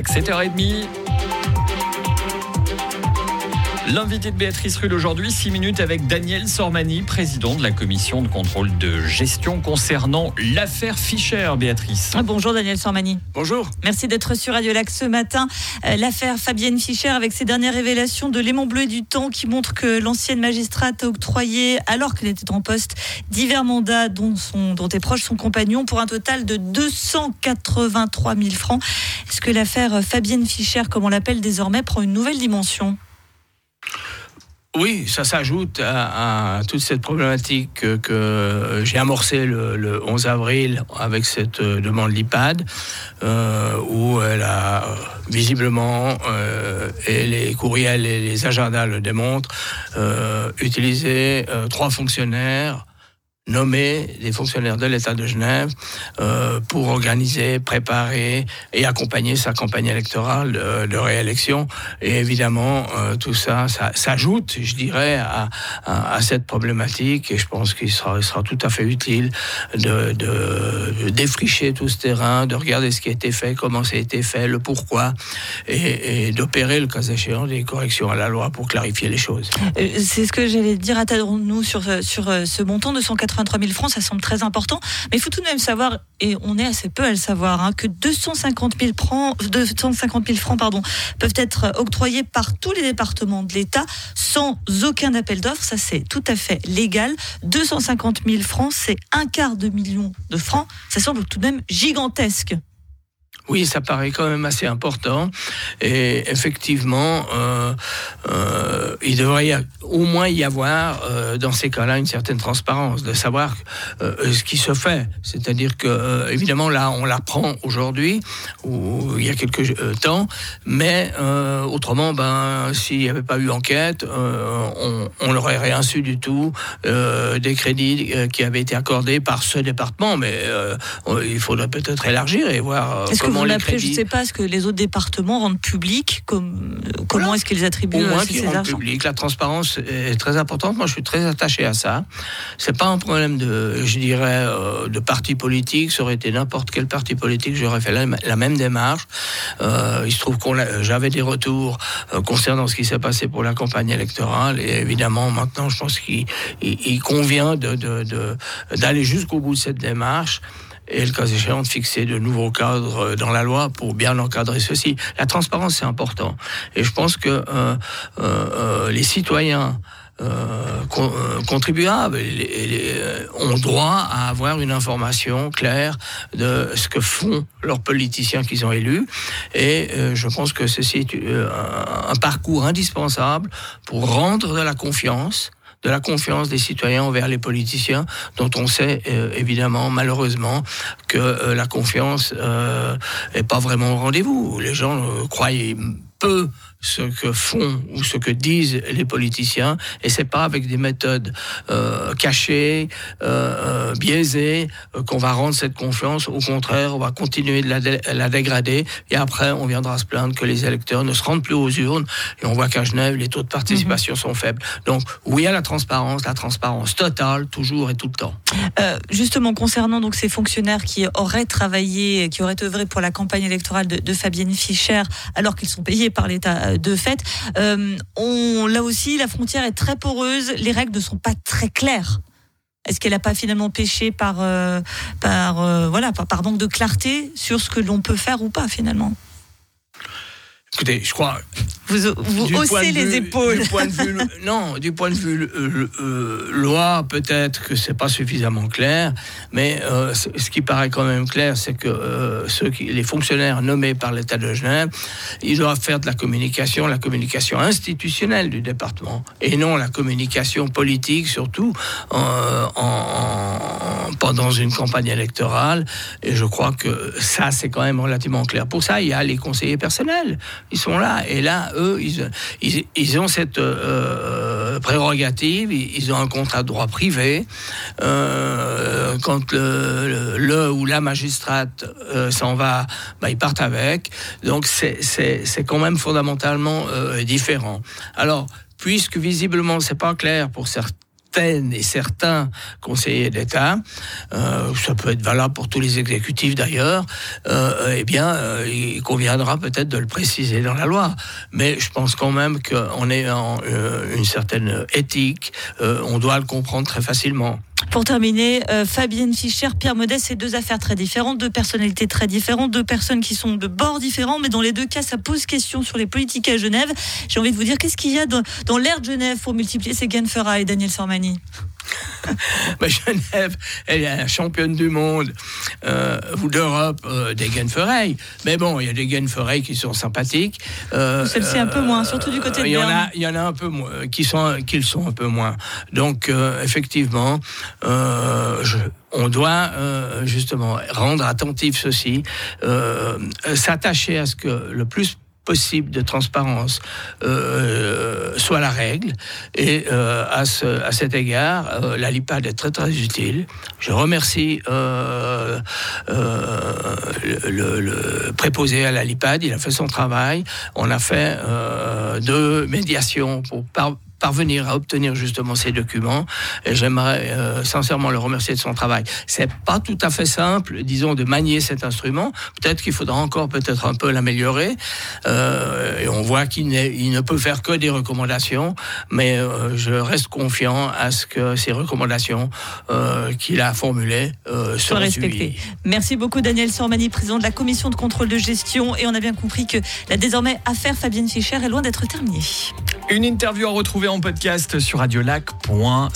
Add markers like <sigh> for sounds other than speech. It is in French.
Lac, 7h30. L'invité de Béatrice Rulle aujourd'hui, 6 minutes avec Daniel Sormani, président de la commission de contrôle de gestion concernant l'affaire Fischer, Béatrice. Ah, bonjour Daniel Sormani. Bonjour. Merci d'être sur Radio Lac ce matin. Euh, l'affaire Fabienne Fischer avec ses dernières révélations de l'aimant bleu et du temps qui montrent que l'ancienne magistrate a octroyé, alors qu'elle était en poste, divers mandats dont, son, dont est proche son compagnon pour un total de 283 000 francs. Est-ce que l'affaire Fabienne Fischer, comme on l'appelle désormais, prend une nouvelle dimension? Oui, ça s'ajoute à, toute cette problématique que, j'ai amorcée le, 11 avril avec cette euh, demande LIPAD, euh, où elle a visiblement, euh, et les courriels et les agendas le démontrent, utilisé trois fonctionnaires nommer des fonctionnaires de l'État de Genève euh, pour organiser, préparer et accompagner sa campagne électorale de, réélection. Et évidemment, euh, tout ça, ça s'ajoute, je dirais, à, cette problématique. Et je pense qu'il sera, tout à fait utile de, défricher tout ce terrain, de regarder ce qui a été fait, comment ça a été fait, le pourquoi, et, d'opérer, le cas échéant, des corrections à la loi pour clarifier les choses. Euh, c'est ce que j'allais dire. Attendons-nous sur, sur ce montant de 180 83 000 francs, ça semble très important. Mais il faut tout de même savoir, et on est assez peu à le savoir, hein, que 250 000 francs, 250 000 francs pardon, peuvent être octroyés par tous les départements de l'État sans aucun appel d'offres. Ça, c'est tout à fait légal. 250 000 francs, c'est un quart de million de francs. Ça semble tout de même gigantesque. Oui, ça paraît quand même assez important. Et effectivement, euh, euh, il devrait y au moins y avoir, euh, dans ces cas-là, une certaine transparence, de savoir ce qui se fait. C'est-à-dire que, évidemment, là, on l'apprend aujourd'hui, ou il y a quelques temps, mais autrement, ben, s'il n'y avait pas eu enquête, on n'aurait rien su du tout des crédits qui avaient été accordés par ce département. Mais il faudrait peut-être élargir et voir comment après, je ne sais pas, ce que les autres départements rendent public comme, Comment est-ce qu'ils attribuent Au moins euh, qu'ils rendent public. La transparence est très importante. Moi, je suis très attaché à ça. C'est pas un problème de, je dirais, euh, de parti politique. Ça aurait été n'importe quel parti politique, j'aurais fait la, même démarche. Euh, il se trouve qu'on j'avais des retours concernant ce qui s'est passé pour la campagne électorale. Et évidemment, maintenant, je pense qu'il convient d'aller de, de, jusqu'au bout de cette démarche et le cas échéant de fixer de nouveaux cadres euh, dans la loi pour bien encadrer ceci. La transparence, c'est important. Et je pense que euh, euh, euh les citoyens euh, contribuables ont droit à avoir une information claire de ce que font leurs politiciens qu'ils ont élus. Et je pense que ceci est un parcours indispensable pour rendre de la confiance de la confiance des citoyens envers les politiciens, dont on sait euh, évidemment malheureusement que euh, la confiance n'est euh, pas vraiment au rendez-vous. Les gens croient peu ce que font ou ce que disent les politiciens, et c'est pas avec des méthodes euh, cachées, euh, euh biaisées, qu'on va rendre cette confiance. Au contraire, on va continuer de la, la, dégrader, et après, on viendra se plaindre que les électeurs ne se rendent plus aux urnes, et on voit qu'à Genève, les taux de participation mhm. sont faibles. Donc, oui à la transparence, la transparence totale, toujours et tout le temps. Euh, justement, concernant donc ces fonctionnaires qui auraient travaillé, qui auraient œuvré pour la campagne électorale de, de Fabienne Fischer, alors qu'ils sont payés par l'État euh, de fait. Euh, on, là aussi, la frontière est très poreuse, les règles ne sont pas très claires. Est-ce qu'elle n'a pas finalement péché par, euh, par, voilà, par manque de clarté sur ce que l'on peut faire ou pas finalement? Écoutez, je crois. Vous, vous haussez les épaules. Du point de vue, <laughs> non, du point de vue euh, loi, peut-être que c'est pas suffisamment clair, mais euh, ce qui paraît quand même clair, c'est que euh, ceux qui, les fonctionnaires nommés par l'État de Genève, ils doivent faire de la communication, la communication institutionnelle du département, et non la communication politique, surtout en, pendant une campagne électorale. Et je crois que ça, c'est quand même relativement clair. Pour ça, il y a les conseillers personnels ils sont là. Et là, eux, ils, ils, ont cette euh, prérogative, ils, ont un contrat de droit privé. Euh, quand le, ou la magistrate euh, s'en va, bah, ils partent avec. Donc c'est quand même fondamentalement différent. Alors, puisque visiblement c'est pas clair pour certains et certains conseillers d'État, euh, ça peut être valable pour tous les exécutifs d'ailleurs, euh, eh bien, euh, il conviendra peut-être de le préciser dans la loi. Mais je pense quand même qu'on est en une certaine éthique, on doit le comprendre très facilement. Pour terminer, Fabienne Fischer, Pierre Modeste, c'est deux affaires très différentes, deux personnalités très différentes, deux personnes qui sont de bords différents, mais dans les deux cas, ça pose question sur les politiques à Genève. J'ai envie de vous dire, qu'est-ce qu'il y a dans, dans l'air de Genève pour multiplier ces gains et Daniel Sormani? <laughs> Mais Genève, elle est la championne du monde euh, ou d'Europe euh, des Genfereil. Mais bon, il y a des Genfereil qui sont sympathiques. Euh, Celle-ci un peu moins, surtout du côté de Il y en a, il y en a un peu moins, qui sont, qui sont un peu moins. Donc, effectivement, on doit justement rendre attentif ceci, s'attacher à ce que le plus possible de transparence euh, soit la règle. Et euh, à, ce, à, cet égard, euh, la LIPAD est très très utile. Je remercie le, préposé à la LIPAD, il a fait son travail. On a fait deux médiations pour parvenir à obtenir justement ces documents. Et j'aimerais euh, sincèrement le remercier de son travail. C'est pas tout à fait simple, disons, de manier cet instrument. Peut-être qu'il faudra encore peut-être un peu l'améliorer. Euh, et on voit qu'il ne peut faire que des recommandations, mais euh, je reste confiant à ce que ces recommandations qu'il a formulées soient respectées. Merci beaucoup Daniel Sormani, président de la commission de contrôle de gestion. Et on a bien compris que la désormais affaire Fabienne Fischer est loin d'être terminée. Une interview à retrouver en podcast sur radiolac.ch.